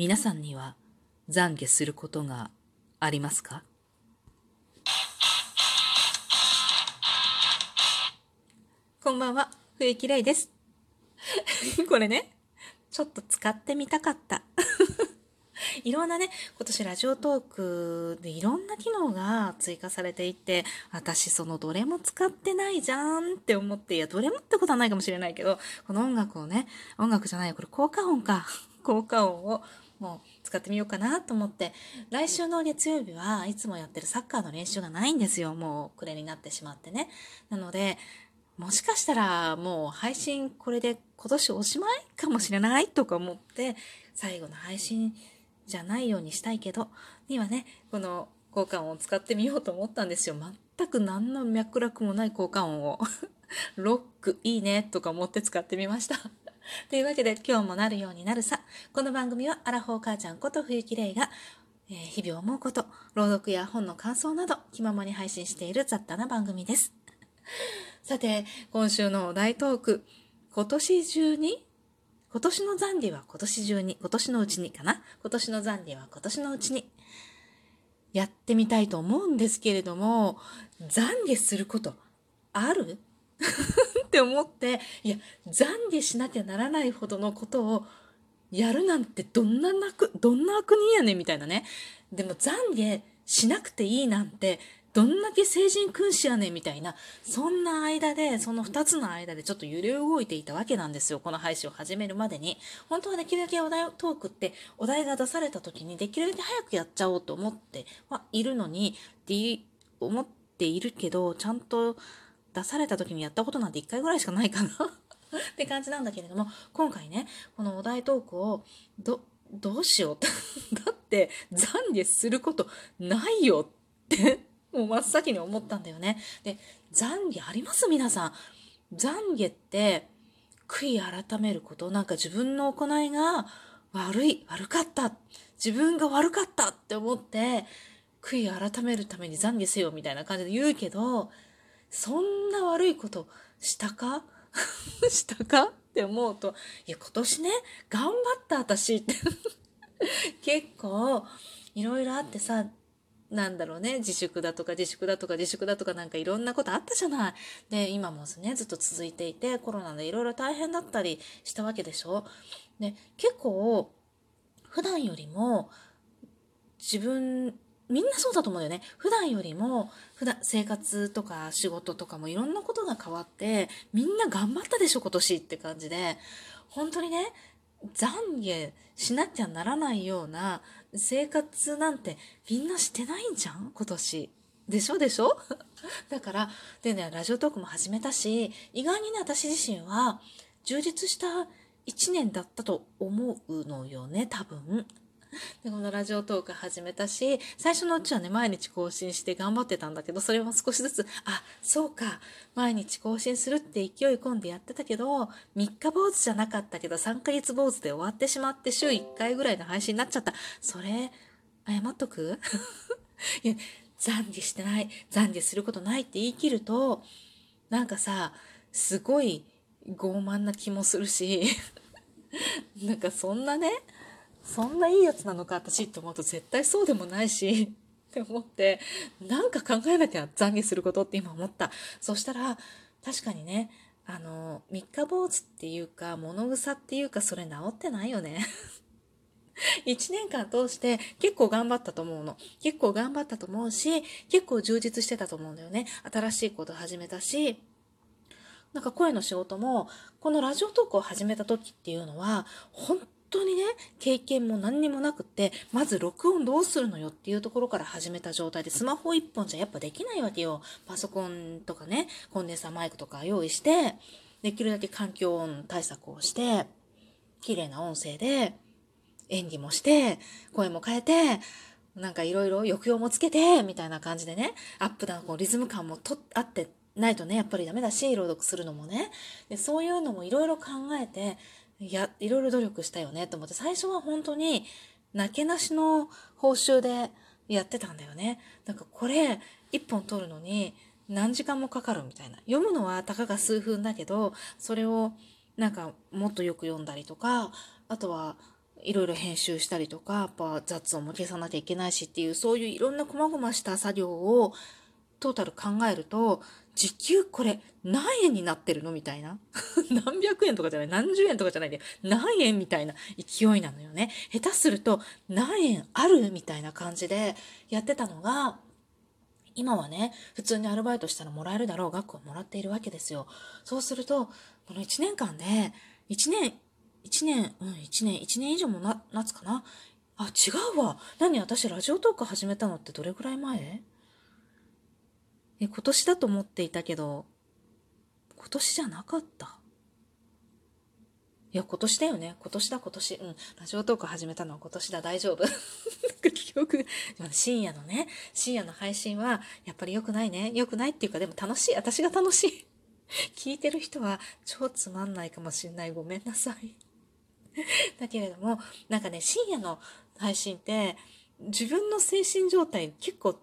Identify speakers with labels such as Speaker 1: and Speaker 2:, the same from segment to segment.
Speaker 1: 皆さんには懺悔することがありますか？こんばんは、冬木玲です。これね、ちょっと使ってみたかった。いろんなね、今年ラジオトークでいろんな機能が追加されていて、私そのどれも使ってないじゃんって思って、いや、どれもってことはないかもしれないけど、この音楽をね、音楽じゃないよ、これ効果音か。効果音をもう使ってみようかなと思って、来週の月曜日はいつもやってるサッカーの練習がないんですよ。もう暮れになってしまってね。なので、もしかしたらもう配信これで今年おしまいかもしれないとか思って、最後の配信じゃないようにしたいけど、にはね、この効果音を使ってみようと思ったんですよ。全く何の脈絡もない効果音を。ロックいいねとか思って使ってみました。というわけで今日もなるようになるさ。この番組はアラフォー母ちゃんこと冬木玲が、えー日々思うこと、朗読や本の感想など気ままに配信している雑多な番組です。さて、今週のお題トーク。今年中に今年の残悔は今年中に、今年のうちにかな今年の残悔は今年のうちに。やってみたいと思うんですけれども、懺悔することある？って思って、いや、懺悔しなきゃならないほどのことをやるなんてどんななく、どんな悪人やねんみたいなね。でも懺悔しなくていいなんて、どんだけ成人君子やねんみたいな、そんな間で、その二つの間でちょっと揺れ動いていたわけなんですよ。この配信を始めるまでに。本当はできるだけお題トークって、お題が出された時にできるだけ早くやっちゃおうと思ってはいるのに、で思っているけど、ちゃんと出された時にやったことなんて一回ぐらいしかないかな って感じなんだけれども、今回ね、このお題トークを、ど、どうしようって。だって、懺悔することないよって、もう真っ先に思ったんだよね。で、懺悔あります？皆さん。懺悔って、悔い改めること、なんか自分の行いが悪い、悪かった、自分が悪かったって思って、悔い改めるために懺悔せよみたいな感じで言うけど、そんな悪いことしたか？したか？って思うと、いや、今年ね、頑張った私って。結構、いろいろあってさ、なんだろうね、自粛だとか自粛だとか自粛だとかなんかいろんなことあったじゃない。で、今もね、ずっと続いていて、コロナでいろいろ大変だったりしたわけでしょ。で、結構、普段よりも、自分、みんなそうだと思うんだよね。普段よりも、普段、生活とか仕事とかもいろんなことが変わって、みんな頑張ったでしょ、今年って感じで。本当にね、懺悔しなきゃならないような生活なんてみんなしてないんじゃん今年。でしょでしょ？だから、でね、ラジオトークも始めたし、意外にね、私自身は充実した一年だったと思うのよね、多分。で、このラジオトーク始めたし、最初のうちはね、毎日更新して頑張ってたんだけど、それも少しずつ、あ、そうか、毎日更新するって勢い込んでやってたけど、3日坊主じゃなかったけど、3ヶ月坊主で終わってしまって、週1回ぐらいの配信になっちゃった。それ、謝っとく？いや、懺悔してない、懺悔することないって言い切ると、なんかさ、すごい傲慢な気もするし、なんかそんなね、そんないいやつなのか私って思うと絶対そうでもないし、って思って、なんか考えなきゃ懺悔することって今思った。そしたら、確かにね、あの、三日坊主っていうか、物草っていうか、それ治ってないよね。一年間通して結構頑張ったと思うの。結構頑張ったと思うし、結構充実してたと思うんだよね。新しいこと始めたし、なんか声の仕事も、このラジオトークを始めた時っていうのは、本当にね、経験も何にもなくって、まず録音どうするのよっていうところから始めた状態で、スマホ一本じゃやっぱできないわけよ。パソコンとかね、コンデンサーマイクとか用意して、できるだけ環境音対策をして、綺麗な音声で、演技もして、声も変えて、なんかいろいろ抑揚もつけて、みたいな感じでね、アップダウン、こうリズム感もとあってないとね、やっぱりダメだし、朗読するのもね。でそういうのもいろいろ考えて、や、いろいろ努力したよねと思って、最初は本当に、なけなしの報酬でやってたんだよね。なんかこれ、一本取るのに何時間もかかるみたいな。読むのはたかが数分だけど、それをなんかもっとよく読んだりとか、あとは、いろいろ編集したりとか、やっぱ雑音も消さなきゃいけないしっていう、そういういろんな細々した作業をトータル考えると、時給これ何円になってるのみたいな。何百円とかじゃない、何十円とかじゃないで、何円みたいな勢いなのよね。下手すると何円あるみたいな感じでやってたのが、今はね、普通にアルバイトしたらもらえるだろう額をもらっているわけですよ。そうすると、この1年間で、1年、1年、うん、1年、1年以上もな、なつかな？あ、違うわ。何私ラジオトーク始めたのってどれくらい前？え、今年だと思っていたけど、今年じゃなかった？いや、今年だよね。今年だ、今年。うん。ラジオトーク始めたのは今年だ、大丈夫。記憶、深夜のね、深夜の配信は、やっぱり良くないね。良くないっていうか、でも楽しい。私が楽しい。聞いてる人は、超つまんないかもしんない。ごめんなさい。だけれども、なんかね、深夜の配信って、自分の精神状態結構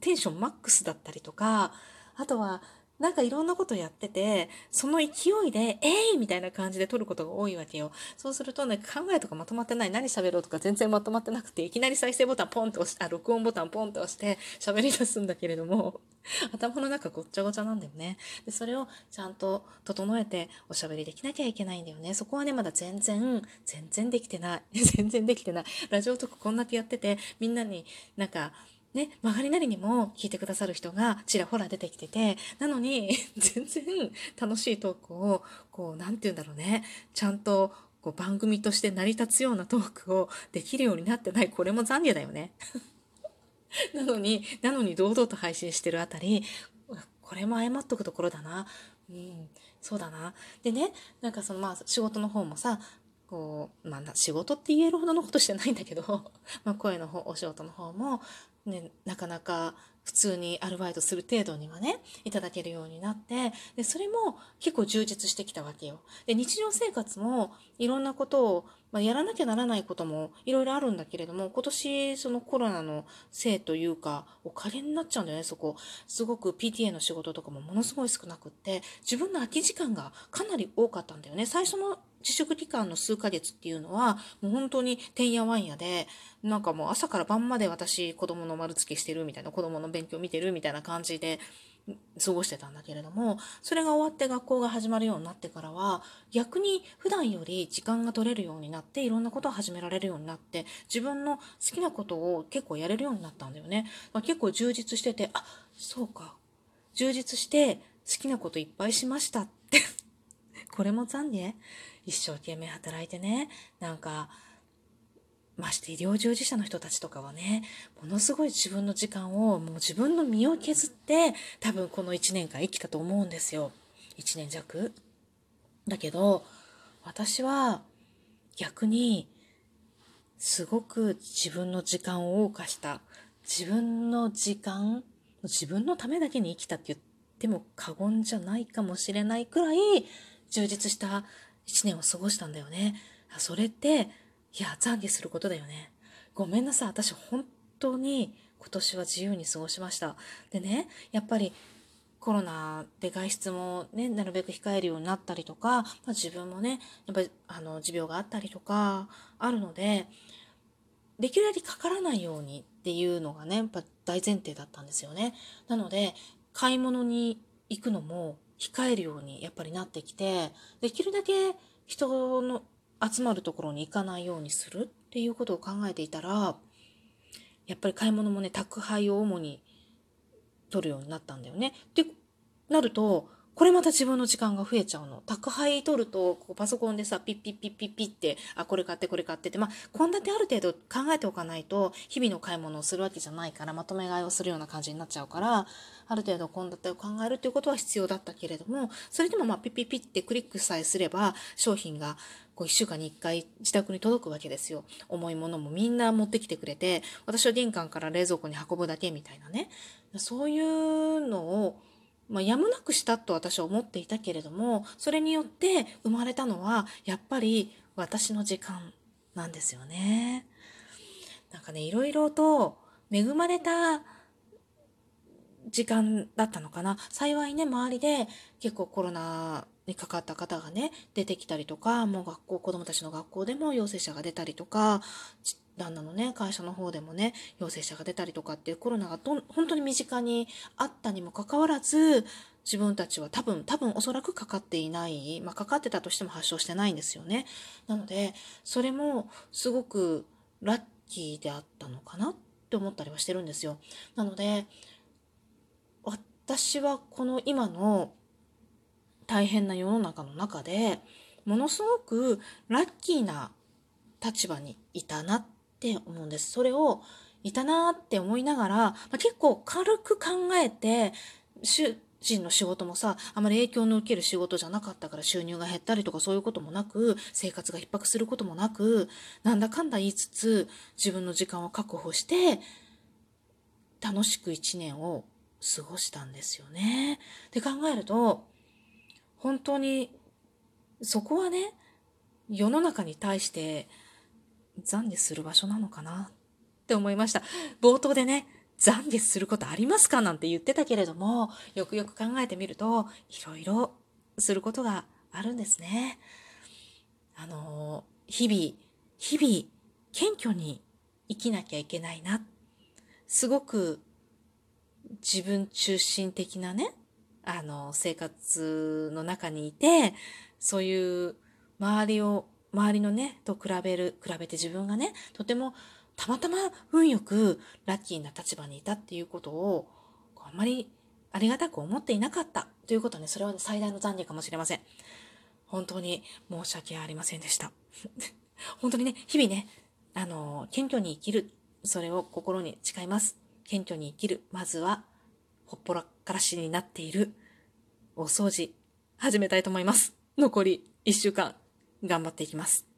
Speaker 1: テンションマックスだったりとか、あとは、なんかいろんなことやってて、その勢いで、えい、ー、みたいな感じで撮ることが多いわけよ。そうするとね、考えとかまとまってない、何喋ろうとか全然まとまってなくて、いきなり再生ボタンポンと押し、あ、録音ボタンポンと押して喋り出すんだけれども、頭の中ごっちゃごちゃなんだよね。で、それをちゃんと整えておしゃべりできなきゃいけないんだよね。そこはね、まだ全然、全然できてない。全然できてない。ラジオトークこんだけやってて、みんなになんか、ね、曲がりなりにも聞いてくださる人がちらほら出てきてて、なのに、全然楽しいトークを、こう、なんて言うんだろうね、ちゃんと、こう、番組として成り立つようなトークをできるようになってない、これも残念だよね。なのに、なのに堂々と配信してるあたり、これも謝っとくところだな。うん、そうだな。でね、なんかそのまあ仕事の方もさ、こう、まあ仕事って言えるほどのことしてないんだけど、まあ声の方、お仕事の方も、ね、なかなか普通にアルバイトする程度にはね、いただけるようになって、で、それも結構充実してきたわけよ。で、日常生活もいろんなことを、まあ、やらなきゃならないこともいろいろあるんだけれども、今年そのコロナのせいというか、おかげになっちゃうんだよね、そこ。すごく PTA の仕事とかもものすごい少なくって、自分の空き時間がかなり多かったんだよね。最初の自粛期間の数ヶ月っていうのは、もう本当にてんやわんやで、なんかもう朝から晩まで私子供の丸付けしてるみたいな、子供の勉強見てるみたいな感じで過ごしてたんだけれども、それが終わって学校が始まるようになってからは、逆に普段より時間が取れるようになって、いろんなことを始められるようになって、自分の好きなことを結構やれるようになったんだよね。まあ、結構充実してて、あ、そうか。充実して好きなこといっぱいしましたってこれも残念一生懸命働いてね、なんか、まして医療従事者の人たちとかはね、ものすごい自分の時間を、もう自分の身を削って、多分この1年間生きたと思うんですよ。1年弱。だけど、私は逆に、すごく自分の時間を謳歌した。自分の時間、自分のためだけに生きたって言っても過言じゃないかもしれないくらい充実した一年を過ごしたんだよね。それって、いや、懺悔することだよね。ごめんなさい。私本当に今年は自由に過ごしました。でね、やっぱりコロナで外出もね、なるべく控えるようになったりとか、まあ、自分もね、やっぱりあの持病があったりとかあるので、できるだけかからないようにっていうのがね、やっぱ大前提だったんですよね。なので、買い物に行くのも控えるようにやっぱりなってきて、できるだけ人の集まるところに行かないようにするっていうことを考えていたら、やっぱり買い物もね、宅配を主に取るようになったんだよね。ってなると、これまた自分の時間が増えちゃうの。宅配取ると、こうパソコンでさ、ピッピッピッピッピッって、あ、これ買ってこれ買ってって、まあ、献立ある程度考えておかないと、日々の買い物をするわけじゃないから、まとめ買いをするような感じになっちゃうから、ある程度献立を考えるっていうことは必要だったけれども、それでもまあ、ピッピッピッってクリックさえすれば、商品がこう1週間に1回自宅に届くわけですよ。重いものもみんな持ってきてくれて、私は玄関から冷蔵庫に運ぶだけみたいなね。そういうのを、まあ、やむなくしたと私は思っていたけれども、それによって生まれたのは、やっぱり私の時間なんですよね。なんかね、いろいろと恵まれた時間だったのかな。幸いね、周りで結構コロナにかかった方がね、出てきたりとか、もう学校、子供たちの学校でも陽性者が出たりとか、旦那のね、会社の方でもね、陽性者が出たりとかっていうコロナがど本当に身近にあったにもかかわらず、自分たちは多分、多分おそらくかかっていない、まあ、かかってたとしても発症してないんですよね。なので、それもすごくラッキーであったのかなって思ったりはしてるんですよ。なので、私はこの今の大変な世の中の中でものすごくラッキーな立場にいたなってって思うんです。それをいたなって思いながら、まあ、結構軽く考えて主人の仕事もさあまり影響の受ける仕事じゃなかったから収入が減ったりとかそういうこともなく生活が逼迫することもなくなんだかんだ言いつつ自分の時間を確保して楽しく一年を過ごしたんですよね。で考えると本当にそこはね世の中に対して懺悔する場所なのかなって思いました。冒頭でね懺悔することありますかなんて言ってたけれどもよくよく考えてみるといろいろすることがあるんですね。あの日々日々謙虚に生きなきゃいけないな。すごく自分中心的なねあの、生活の中にいて、そういう周りを、周りのね、と比べる、比べて自分がね、とてもたまたま運よくラッキーな立場にいたっていうことを、あんまりありがたく思っていなかったということね、それは、最大の残念かもしれません。本当に申し訳ありませんでした。本当にね、日々ね、あの、謙虚に生きる、それを心に誓います。謙虚に生きる。まずは、ほっぽらからしになっているお掃除、始めたいと思います。残り1週間、頑張っていきます。